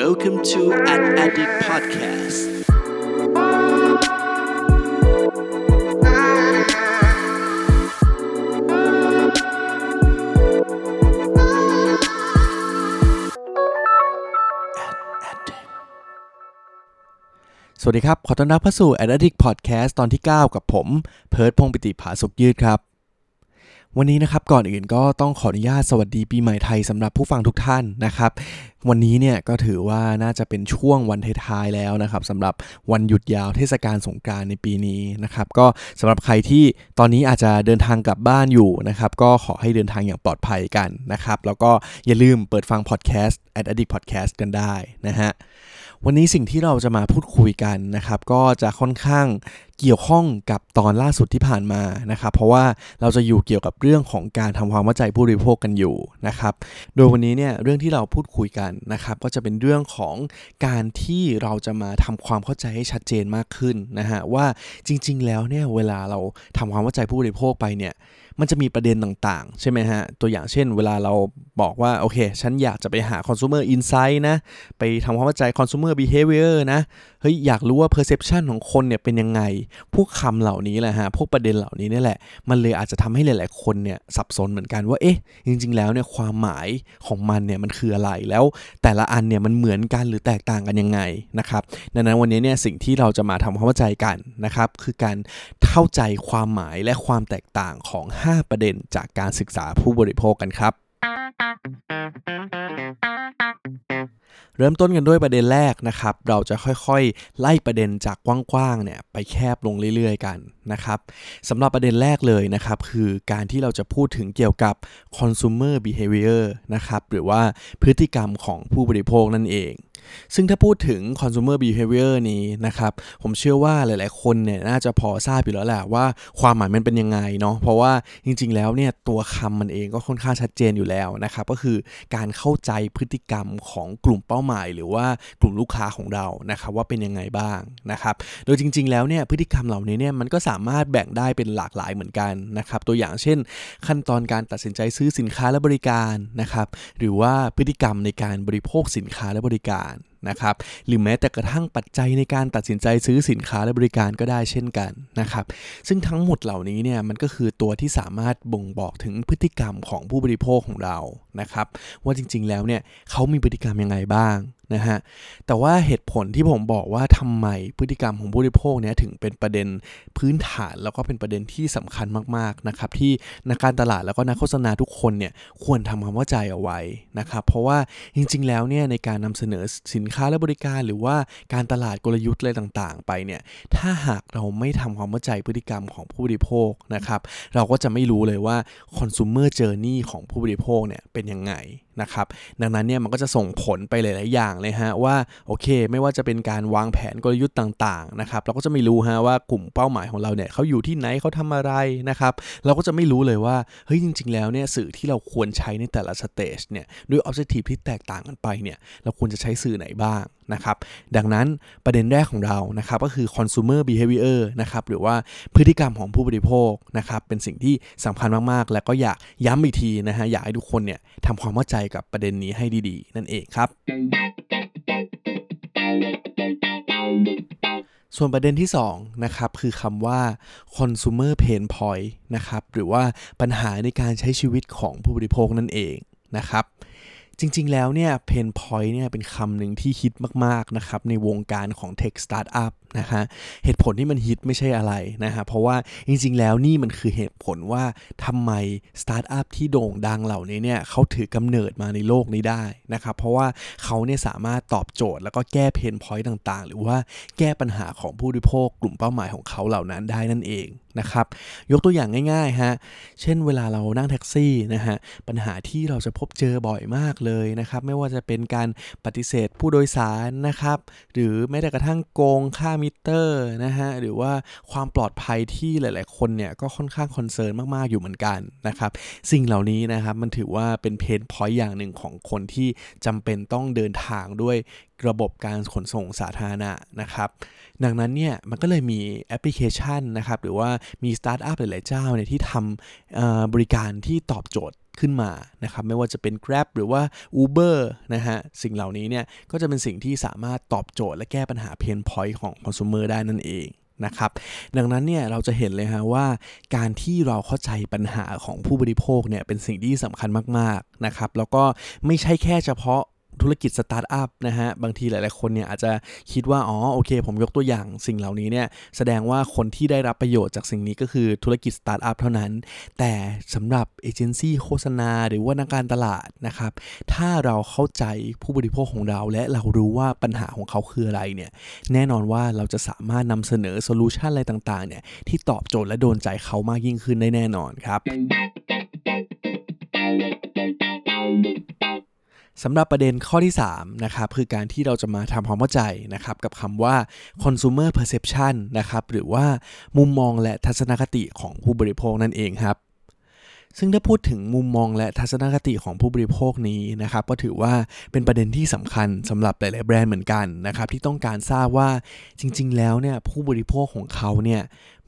Welcome to An Addict Podcast สวัสดีครับ ขอต้อนรับเข้าสู่ a d d i c t Podcast ตอนที่ 9 กับผม เพิร์ดพงศ์ปิติผาสุกยืดครับ วันนี้นะครับก่อนอื่นก็ต้องขออนุญาตสวัสดีปีใหม่ไทยสำหรับผู้ฟังทุกท่านนะครับ วันนี้เนี่ยก็ถือว่าน่าจะเป็นช่วงวันท้ายๆแล้วนะครับสำหรับวันหยุดยาวเทศกาลสงกรานในปีนี้นะครับก็สำหรับใครที่ตอนนี้อาจจะเดินทางกลับบ้านอยู่นะครับก็ขอให้เดินทางอย่างปลอดภัยกันนะครับแล้วก็อย่าลืมเปิดฟังพอดแคสต์ at addict podcast กันได้นะฮะวันนี้สิ่งที่เราจะมาพูดคุยกันนะครับก็จะค่อนข้างเกี่ยวข้องกับตอนล่าสุดที่ผ่านมานะครับ เพราะว่าเราจะอยู่เกี่ยวกับเรื่องของการทำความเข้าใจผู้บริโภคกันอยู่นะครับ โดยวันนี้เนี่ยเรื่องที่เราพูดคุยกันนะครับก็จะเป็นเรื่องของการที่เราจะมาทำความเข้าใจให้ชัดเจนมากขึ้นนะฮะว่าจริง ๆ แล้วเนี่ยเวลาเราทำความเข้าใจผู้บริโภคไปเนี่ยมันจะมีประเด็นต่างๆ ใช่ไหมฮะ ตัวอย่างเช่น เวลาเราบอกว่า โอเค ฉันอยากจะไปหา consumer insight นะ ไปทำความเข้าใจ consumer behavior นะ เฮ้ยอยากรู้ว่า perception ของคนเนี่ยเป็นยังไง พวกคำเหล่านี้แหละฮะ พวกประเด็นเหล่านี้นี่แหละ มันเลยอาจจะทำให้หลาย ๆ คนเนี่ยสับสนเหมือนกันว่า เอ๊ะ จริง ๆ แล้วเนี่ยความหมายของมันเนี่ยมันคืออะไร แล้วแต่ละอันเนี่ยมันเหมือนกันหรือแตกต่างกันยังไงนะครับ ดังนั้นวันนี้เนี่ยสิ่งที่เราจะมาทำความเข้าใจกันนะครับ คือการเข้าใจความหมายและความแตกต่างของ 5 ประเด็นจากการศึกษาผู้บริโภคกันครับ เริ่มต้นกันด้วยประเด็นแรกนะครับ เราจะค่อยๆ ไล่ประเด็นจากกว้างๆเนี่ยไปแคบลงเรื่อยๆกันนะครับสำหรับประเด็นแรกเลยนะครับ คือการที่เราจะพูดถึงเกี่ยวกับ consumer behavior นะครับหรือว่าพฤติกรรมของผู้บริโภคนั่นเอง ซึ่งถ้าพูดถึง consumer behavior นี้นะครับ ผมเชื่อว่าหลาย ๆ คนเนี่ยน่าจะพอทราบอยู่แล้วแหละว่าความหมายมันเป็นยังไงเนาะเพราะว่าจริง ๆ แล้วเนี่ยตัวคำมันเองก็ค่อนข้างชัดเจนอยู่แล้วนะครับก็คือการเข้าใจพฤติกรรมของกลุ่มเป้าหมาย หรือว่ากลุ่มลูกค้าของเรานะครับว่าเป็นยังไงบ้างนะครับโดยจริง ๆ แล้วเนี่ยพฤติกรรมเหล่านี้เนี่ยมันก็สามารถแบ่งได้เป็นหลากหลายเหมือนกันนะครับตัวอย่างเช่น ขั้นตอนการตัดสินใจซื้อสินค้าและบริการนะครับหรือว่าพฤติกรรมในการบริโภคสินค้าและบริการ นะครับหรือแม้แต่กระทั่งปัจจัยในการตัดสินใจซื้อสินค้าและบริการก็ได้เช่นกันนะครับซึ่งทั้งหมดเหล่านี้เนี่ยมันก็คือตัวที่สามารถบ่งบอกถึงพฤติกรรมของผู้บริโภคของเรา นะครับว่าจริงๆแล้วเนี่ยเขามีพฤติกรรมยังไงบ้างนะฮะแต่ว่าเหตุผลที่ผมบอกว่าทำไมพฤติกรรมของผู้บริโภคเนี่ยถึงเป็นประเด็นพื้นฐานแล้วก็เป็นประเด็นที่สำคัญมากๆนะครับที่นักการตลาดแล้วก็นักโฆษณาทุกคนเนี่ยควรทำความเข้าใจเอาไว้นะครับเพราะว่าจริง ๆ แล้วเนี่ยในการนำเสนอสินค้าและบริการ หรือว่าการตลาดกลยุทธ์อะไรต่างๆ ไปเนี่ยถ้าหากเราไม่ทำความเข้าใจพฤติกรรมของผู้บริโภคนะครับเราก็จะไม่รู้เลยว่า consumer journey ของผู้บริโภคเนี่ยเป็นยังไงนะครับดังนั้นเนี่ยมันก็จะส่งผลไปหลาย ๆ อย่างเลยฮะว่าโอเค ไม่ว่าจะเป็นการวางแผนกลยุทธ์ต่าง ๆ นะครับเราก็จะไม่รู้ฮะว่ากลุ่มเป้าหมายของเราเนี่ยเขาอยู่ที่ไหนเขาทำอะไรนะครับเราก็จะไม่รู้เลยว่าเฮ้ยจริง ๆ แล้วเนี่ยสื่อที่เราควรใช้ในแต่ละสเตจเนี่ยด้วยออบเจกตีฟที่แตกต่างกันไปเนี่ยเราควรจะใช้สื่อไหนบ้างนะครับ ดังนั้นประเด็นแรกของเรานะครับก็คือ consumer behavior นะครับหรือว่าพฤติกรรมของผู้บริโภคนะครับเป็นสิ่งที่สำคัญมากๆ และก็อยากย้ำอีกทีนะฮะอยากให้ทุกคนเนี่ยทำความเข้าใจกับประเด็นนี้ให้ดีๆ นั่นเองครับ ส่วนประเด็นที่2นะครับคือคำว่า consumer pain point นะครับหรือว่าปัญหาในการใช้ชีวิตของผู้บริโภคนั่นเองนะครับ จริงๆ แล้วเนี่ย pain point เนี่ยเป็นคำหนึ่งที่ฮิตมากๆนะครับในวงการของ tech startup นะฮะเหตุผลที่มันฮิตไม่ใช่อะไรนะฮะเพราะว่าจริงๆ แล้วนี่มันคือเหตุผลว่าทำไมสตาร์ทอัพที่โด่งดังเหล่านี้เนี่ยเขาถือกำเนิดมาในโลกนี้ได้นะครับเพราะว่าเขาเนี่ยสามารถตอบโจทย์แล้วก็แก้ pain point ต่างๆ หรือว่าแก้ปัญหาของผู้บริโภคกลุ่มเป้าหมายของเขาเหล่านั้นได้นั่นเอง นะครับ ยกตัวอย่างง่ายๆฮะ เช่นเวลาเรานั่งแท็กซี่นะฮะ ปัญหาที่เราจะพบเจอบ่อยมากเลยนะครับ ไม่ว่าจะเป็นการปฏิเสธผู้โดยสารนะครับ หรือแม้แต่กระทั่งโกงค่ามิเตอร์นะฮะ หรือว่าความปลอดภัยที่หลายๆ คนเนี่ยก็ค่อนข้าง concern มากๆอยู่เหมือนกันนะครับ สิ่งเหล่านี้นะครับมันถือว่าเป็น pain point อย่างหนึ่งของคนที่จำเป็นต้องเดินทางด้วยระบบการขนส่งสาธารณะนะครับ ดังนั้นเนี่ยมันก็เลยมีแอปพลิเคชันนะครับ หรือว่ามีสตาร์ทอัพหลาย ๆ เจ้าเนี่ยที่ทำบริการที่ตอบโจทย์ขึ้นมานะครับ ไม่ว่าจะเป็น Grab หรือว่า Uber นะฮะ สิ่งเหล่านี้เนี่ยก็จะเป็นสิ่งที่สามารถตอบโจทย์และแก้ปัญหา pain point ของคอน sumer ได้นั่นเองนะครับดังนั้นเนี่ยเราจะเห็นเลยฮะว่าการที่เราเข้าใจปัญหาของผู้บริโภคเนี่ยเป็นสิ่งที่สำคัญมากๆนะครับแล้วก็ไม่ใช่แค่เฉพาะ ธุรกิจสตาร์ทอัพนะฮะบางทีหลาย ๆ คนเนี่ยอาจจะคิดว่า อ๋อโอเค ผมยกตัวอย่างสิ่งเหล่านี้เนี่ยแสดงว่าคนที่ได้รับประโยชน์จากสิ่งนี้ก็คือธุรกิจสตาร์ทอัพเท่านั้น แต่สำหรับเอเจนซี่โฆษณาหรือว่านักการตลาดนะครับ ถ้าเราเข้าใจผู้บริโภคของเรา และเรารู้ว่าปัญหาของเขาคืออะไรเนี่ยแน่นอนว่าเราจะสามารถนำเสนอโซลูชันอะไรต่าง ๆ เนี่ยที่ตอบโจทย์และโดนใจเขามากยิ่งขึ้นได้แน่นอนครับ สำหรับประเด็นข้อที่3นะครับคือการที่เราจะมาทำความเข้าใจนะครับกับคำว่า consumer perception นะครับหรือว่ามุมมองและทัศนคติของผู้บริโภคนั่นเองครับซึ่งถ้าพูดถึงมุมมองและทัศนคติของผู้บริโภคนี้นะครับก็ถือว่าเป็นประเด็นที่สำคัญสำหรับหลาย ๆ แบรนด์เหมือนกันนะครับที่ต้องการทราบว่าจริง ๆ แล้วเนี่ยผู้บริโภคของเขาเนี่ย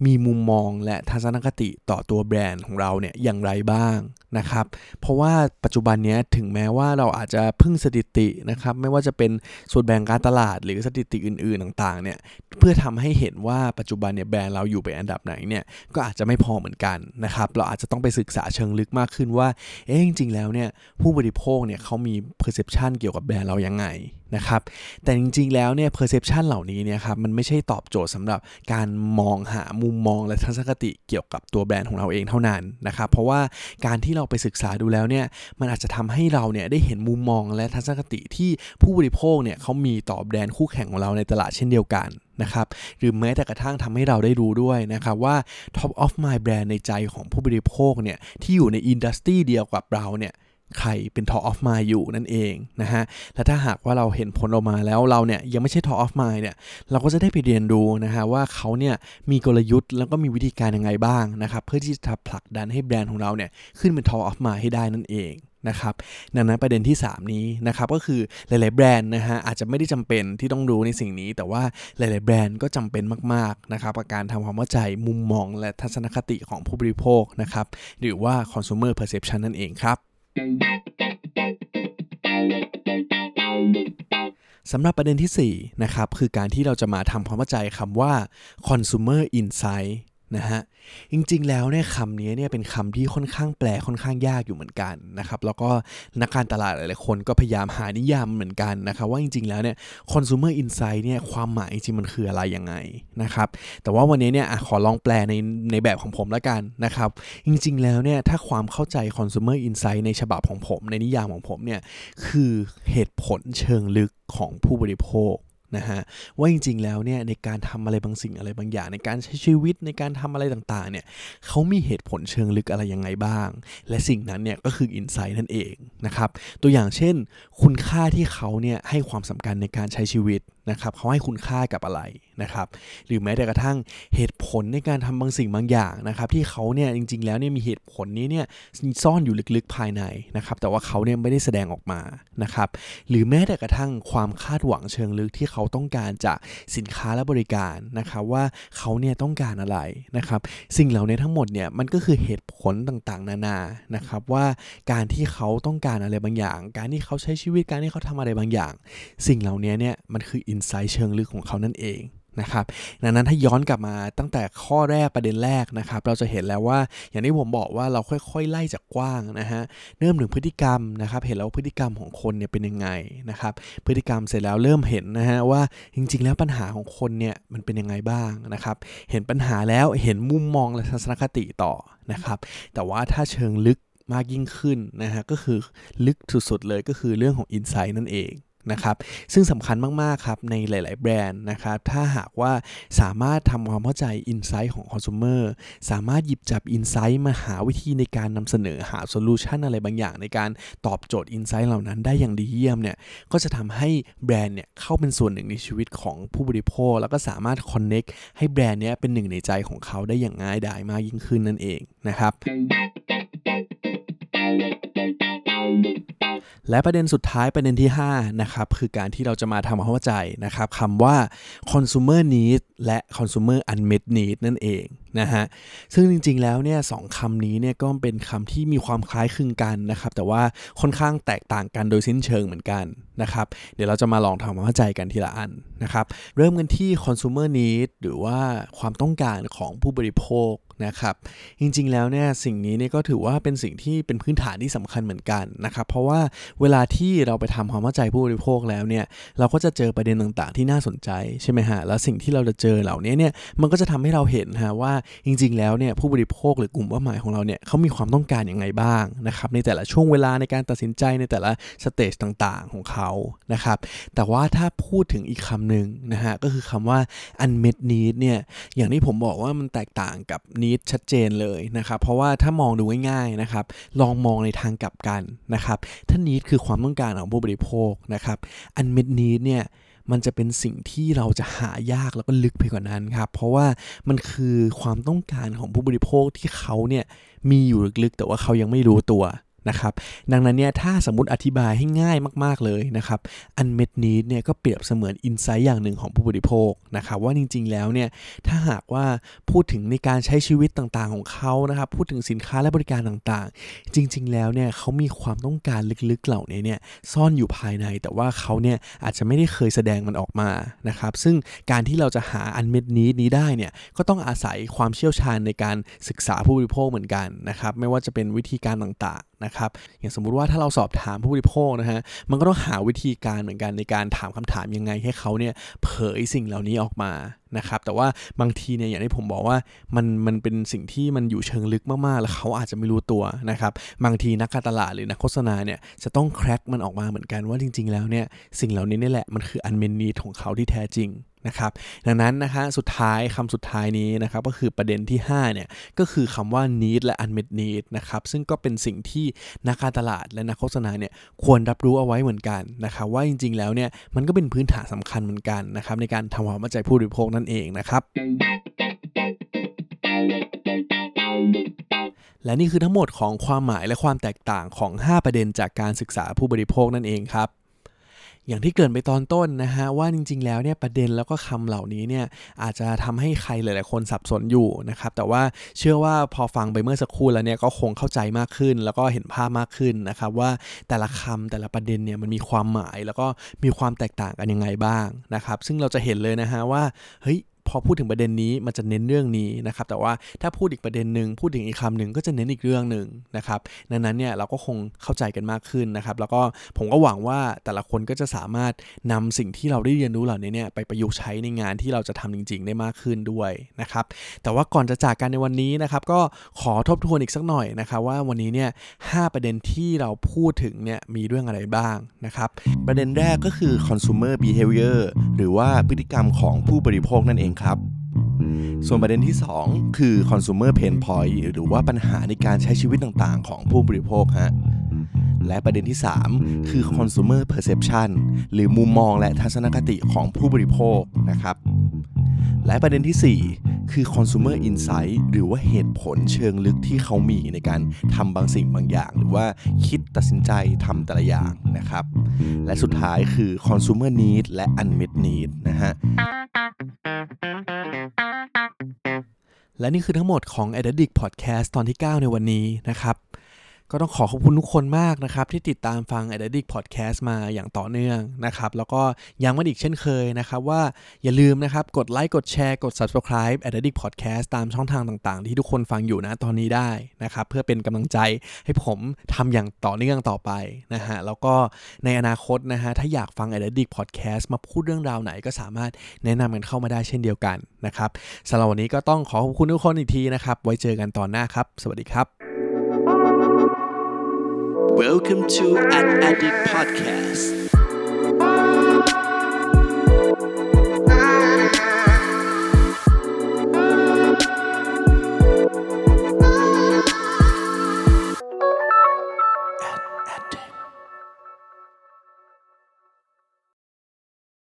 มีมุมมองและทัศนคติต่อตัวแบรนด์ของเราเนี่ยอย่างไรบ้างนะครับ เพราะว่าปัจจุบันนี้ถึงแม้ว่าเราอาจจะพึ่งสถิตินะครับ ไม่ว่าจะเป็นส่วนแบ่งการตลาดหรือสถิติอื่น ๆ ต่างๆเนี่ยเพื่อทำให้เห็นว่าปัจจุบันเนี่ยแบรนด์เราอยู่ไปอันดับไหนเนี่ยก็อาจจะไม่พอเหมือนกันนะครับเราอาจจะต้องไปศึกษาเชิงลึกมากขึ้นว่าเอ๊ะจริง ๆ แล้วเนี่ยผู้บริโภคเนี่ยเขามี perception เกี่ยวกับแบรนด์เรายังไงนะครับ แต่จริงๆ แล้วเนี่ย perception เหล่านี้เนี่ยครับ มันไม่ใช่ตอบโจทย์สำหรับการมองหามุมมองและทัศนคติเกี่ยวกับตัวแบรนด์ของเราเองเท่านั้นนะครับ เพราะว่าการที่เราไปศึกษาดูแล้วเนี่ย มันอาจจะทำให้เราเนี่ยได้เห็นมุมมองและทัศนคติที่ผู้บริโภคเนี่ยเขามีต่อแบรนด์คู่แข่งของเราในตลาดเช่นเดียวกันนะครับหรือแม้แต่กระทั่งทำให้เราได้รู้ด้วยนะครับว่า top of my brand ในใจของผู้บริโภคเนี่ยที่อยู่ในอินดัสทรีเดียวกับเราเนี่ย ใครเป็น Top of Mind อยู่นั่นเองนะฮะ และถ้าหากว่าเราเห็นผลออกมาแล้วเราเนี่ยยังไม่ใช่ Top of Mind เนี่ย เราก็จะได้ไปเรียนรู้นะฮะว่าเขาเนี่ยมีกลยุทธ์แล้วก็มีวิธีการยังไงบ้างนะครับ เพื่อที่จะผลักดันให้แบรนด์ของเราเนี่ยขึ้นเป็น Top of Mind ให้ได้นั่นเองนะครับดังนั้นประเด็นที่ 3 นี้นะครับก็คือหลาย ๆ แบรนด์นะฮะอาจจะไม่ได้จำเป็นที่ต้องรู้ในสิ่งนี้ แต่ว่าหลาย ๆ แบรนด์ก็จำเป็นมาก ๆ นะครับกับการทำความเข้าใจมุมมองและทัศนคติของผู้บริโภคนะครับหรือว่า consumer perception นั่นเองครับ สำหรับประเด็นที่4นะครับคือการที่เราจะมาทำความเข้าใจคำว่า consumer insight นะฮะจริงๆแล้วเนี่ยคำนี้เนี่ยเป็นคำที่ค่อนข้างแปลค่อนข้างยากอยู่เหมือนกันนะครับแล้วก็นักการตลาดหลายๆคนก็พยายามหานิยามเหมือนกันนะครับว่าจริงๆแล้วเนี่ย consumer insight เนี่ยความหมายจริงมันคืออะไรยังไงนะครับแต่ว่าวันนี้เนี่ยขอลองแปลในในแบบของผมแล้วกันนะครับจริงๆแล้วเนี่ยถ้าความเข้าใจ consumer insight ในฉบับของผม ในนิยามของผมเนี่ยคือเหตุผลเชิงลึกของผู้บริโภค นะฮะว่าจริงๆแล้วเนี่ยในการทำอะไรบางสิ่งอะไรบางอย่าง ในการใช้ชีวิตในการทำอะไรต่างๆเนี่ยเขามีเหตุผลเชิงลึกอะไรยังไงบ้าง และสิ่งนั้นเนี่ยก็คืออินไซต์นั่นเองนะครับตัวอย่างเช่น คุณค่าที่เขาเนี่ยให้ความสำคัญในการใช้ชีวิตนะครับเขาให้คุณค่ากับอะไร นะครับหรือแม้แต่กระทั่งเหตุผลในการทำบางสิ่งบางอย่างนะครับที่เขาเนี่ยจริง ๆ แล้วเนี่ยมีเหตุผลนี้เนี่ยซ่อนอยู่ลึกๆภายในนะครับแต่ว่าเขาเนี่ยไม่ได้แสดงออกมานะครับหรือแม้แต่กระทั่งความคาดหวังเชิงลึกที่เขาต้องการจากสินค้าและบริการนะครับว่าเขาเนี่ยต้องการอะไรนะครับสิ่งเหล่านี้ทั้งหมดเนี่ยมันก็คือเหตุผลต่างๆ นานานะครับว่าการที่เขาต้องการอะไรบางอย่าง การที่เขาใช้ชีวิตการที่เขาทำอะไรบางอย่าง สิ่งเหล่านี้เนี่ยมันคืออินไซต์เชิงลึกของเขานั่นเอง นะครับดังนั้นถ้าย้อนกลับมาตั้งแต่ข้อแรกประเด็นแรกนะครับ เราจะเห็นแล้วว่าอย่างที่ผมบอกว่าเราค่อยๆ ไล่จากกว้างนะฮะเริ่มถึงพฤติกรรมนะครับ เห็นแล้วพฤติกรรมของคนเนี่ยเป็นยังไงนะครับ พฤติกรรมเสร็จแล้วเริ่มเห็นนะฮะว่าจริง ๆ แล้วปัญหาของคนเนี่ยมันเป็นยังไงบ้างนะครับ เห็นปัญหาแล้วเห็นมุมมองและทัศนคติต่อนะครับ แต่ว่าถ้าเชิงลึกมากยิ่งขึ้นนะฮะก็คือลึกสุดๆเลยก็คือเรื่องของอินไซต์นั่นเอง นะครับซึ่งสำคัญมาก ๆ ครับ ในหลาย ๆ แบรนด์นะครับถ้าหากว่าสามารถทำความเข้าใจอินไซต์ของคอน sumer สามารถหยิบจับ insight มาหาวิธีในการนำเสนอหาโซลูชันอะไรบางอย่าง ในการตอบโจทย์ insight เหล่านั้นได้อย่างดีเยี่ยมเนี่ยก็จะทำให้แบรนด์เนี่ยเข้าเป็นส่วนหนึ่งในชีวิตของผู้บริโภค แล้วก็สามารถ connect ให้แบรนด์เนี้ยเป็นหนึ่งในใจของเขาได้อย่างง่ายดายมากยิ่งขึ้นนั่นเองนะครับ และประเด็นสุดท้ายประเด็นที่5นะครับคือการที่เราจะมาทำความเข้าใจนะครับคำว่า consumer need และ consumer unmet need นั่นเอง นะฮะซึ่งจริงๆแล้วเนี่ยสองคำนี้เนี่ยก็เป็นคำที่มีความคล้ายคลึงกันนะครับ แต่ว่าค่อนข้างแตกต่างกันโดยสิ้นเชิงเหมือนกันนะครับ เดี๋ยวเราจะมาลองทำความเข้าใจกันทีละอันนะครับ เริ่มกันที่ consumer need หรือว่าความต้องการของผู้บริโภคนะครับ จริงๆแล้วเนี่ยสิ่งนี้เนี่ยก็ถือว่าเป็นสิ่งที่เป็นพื้นฐานที่สำคัญเหมือนกันนะครับ เพราะว่าเวลาที่เราไปทำความเข้าใจผู้บริโภคแล้วเนี่ยเราก็จะเจอประเด็นต่างๆ ที่น่าสนใจใช่ไหมฮะแล้วสิ่งที่เราจะเจอเหล่านี้เนี่ยมันก็จะทำให้เราเห็นฮะว่าจริงๆแล้วเนี่ยผู้บริโภคหรือกลุ่มเป้าหมายของเราเนี่ยเขามีความต้องการอย่างไงบ้างนะครับในแต่ละช่วงเวลาในการตัดสินใจในแต่ละสเตจต่างๆของเขานะครับแต่ว่าถ้าพูดถึงอีกคำหนึ่งนะฮะก็คือคำว่า unmet need เนี่ยอย่างที่ผมบอกว่ามันแตกต่างกับ need ชัดเจนเลยนะครับเพราะว่าถ้ามองดูง่ายๆนะครับลองมองในทางกลับกันนะครับถ้า need คือความต้องการของผู้บริโภคนะครับ unmet need เนี่ย มันจะเป็นสิ่งที่เราจะหายากแล้วก็ลึกไปกว่านั้นครับ เพราะว่ามันคือความต้องการของผู้บริโภคที่เขาเนี่ยมีอยู่ลึกๆ แต่ว่าเขายังไม่รู้ตัว นะครับ ดังนั้นเนี่ยถ้าสมมติอธิบายให้ง่ายมากๆเลยนะครับ unmet need เนี่ยก็เปรียบเสมือน insight อย่างหนึ่งของผู้บริโภคนะครับว่าจริงๆแล้วเนี่ยถ้าหากว่าพูดถึงในการใช้ชีวิตต่างๆของเขานะครับพูดถึงสินค้าและบริการต่างๆ จริง ๆ แล้วเนี่ยเขามีความต้องการลึกๆเหล่านี้เนี่ยซ่อนอยู่ภายใน แต่ว่าเขาเนี่ยอาจจะไม่ได้เคยแสดงมันออกมานะครับซึ่งการที่เราจะหา unmet need นี้ได้เนี่ยก็ต้องอาศัยความเชี่ยวชาญในการศึกษาผู้บริโภคเหมือนกันนะครับไม่ว่าจะเป็นวิธีการต่างๆนะครับอย่างสมมุติว่าถ้าเราสอบถามผู้บริโภคนะฮะมันก็ต้องหาวิธีการเหมือนกันในการถามคำถามยังไงให้เขาเนี่ยเผยสิ่งเหล่านี้ออกมานะครับแต่ว่าบางทีเนี่ยอย่างที่ผมบอกว่ามันมันเป็นสิ่งที่มันอยู่เชิงลึกมากๆ แล้วเขาอาจจะไม่รู้ตัวนะครับบางทีนักการตลาดหรือนักโฆษณาเนี่ยจะต้องแคร็กมันออกมาเหมือนกันว่าจริง ๆ แล้วเนี่ยสิ่งเหล่านี้นี่แหละมันคืออันเมนนีของเขาที่แท้จริงนะครับดังนั้นนะฮะสุดท้ายคำสุดท้ายนี้นะครับก็คือประเด็นที่5เนี่ยก็คือคำว่า need และ unmet need นะครับซึ่งก็เป็นสิ่งที่นักการตลาดและนักโฆษณาเนี่ยควรรับรู้เอาไว้เหมือนกันนะครับว่าจริง ๆ แล้วเนี่ยมันก็เป็นพื้นฐานสำคัญเหมือนกันนะครับในการทำความเข้าใจผู้บริโภคนั่นเองนะครับ และนี่คือทั้งหมดของความหมายและความแตกต่างของ 5 ประเด็นจากการศึกษาผู้บริโภคนั่นเองครับ อย่างที่เกิดไปตอนต้นนะฮะว่าจริง ๆ แล้วเนี่ยประเด็นแล้วก็คำเหล่านี้เนี่ยอาจจะทำให้ใครหลาย ๆ คนสับสนอยู่นะครับแต่ว่าเชื่อว่าพอฟังไปเมื่อสักครู่แล้วเนี่ยก็คงเข้าใจมากขึ้น แล้วก็เห็นภาพมากขึ้นนะครับว่าแต่ละคำแต่ละประเด็นเนี่ยมันมีความหมายแล้วก็มีความแตกต่างกันยังไงบ้างนะครับซึ่งเราจะเห็นเลยนะฮะว่าเฮ้ย พอพูดถึงประเด็นนี้มันจะเน้นเรื่องนี้นะครับแต่ว่าถ้าพูดอีกประเด็นหนึ่งพูดถึงอีกคำหนึ่งก็จะเน้นอีกเรื่องหนึ่งนะครับดังนั้นเนี่ยเราก็คงเข้าใจกันมากขึ้นนะครับแล้วก็ผมก็หวังว่าแต่ละคนก็จะสามารถนำสิ่งที่เราได้เรียนรู้เหล่านี้เนี่ยไปประยุกต์ใช้ในงานที่เราจะทำจริง ๆ ได้มากขึ้นด้วยนะครับแต่ว่าก่อนจะจากกันในวันนี้นะครับก็ขอทบทวนอีกสักหน่อยนะครับว่าวันนี้เนี่ยหประเด็นที่เราพูดถึงเนี่ยมีเรื่องอะไรบ้างนะครับประเด็นแรกก็คือ consumer behavior หรือว่าพฤติกรรมของผู้บริโภคนั่นเองครับ ส่วนประเด็นที่ 2 คือ consumer pain point หรือว่าปัญหาในการใช้ชีวิตต่างๆ ของผู้บริโภคฮะและประเด็นที่ 3 คือ consumer perception หรือมุมมองและทัศนคติของผู้บริโภคนะครับ และประเด็นที่ 4 คือ consumer insight หรือว่าเหตุผลเชิงลึกที่เขามีในการทำบางสิ่งบางอย่าง หรือว่าคิดตัดสินใจทำแต่ละอย่างนะครับ และสุดท้ายคือ consumer need และ unmet need นะฮะและนี่คือทั้งหมดของ a d d i c t Podcast ตอนที่ 9 ในวันนี้นะครับ ก็ต้องขอขอบคุณทุกคนมากนะครับ ที่ติดตามฟัง a d d i c t Podcast มาอย่างต่อเนื่องนะครับ แล้วก็ย้ำกันอีกเช่นเคยนะครับ ว่าอย่าลืมนะครับ กดไลค์กดแชร์กด Subscribe a d d i c t Podcast ตามช่องทางต่างๆ ที่ทุกคนฟังอยู่นะตอนนี้ได้นะครับ เพื่อเป็นกำลังใจให้ผมทำอย่างต่อเนื่องต่อไปนะฮะแล้วก็ในอนาคตนะฮะถ้าอยากฟัง a d d i c t Podcast มาพูดเรื่องราวไหนก็สามารถแนะนำกันเข้ามาได้เช่นเดียวกันนะครับสำหรับวันนี้ก็ต้องขอขอบคุณทุกคนอีกทีนะครับไว้เจอกันตอนหน้าครับ สวัสดีครับ Welcome to an Addict Podcast.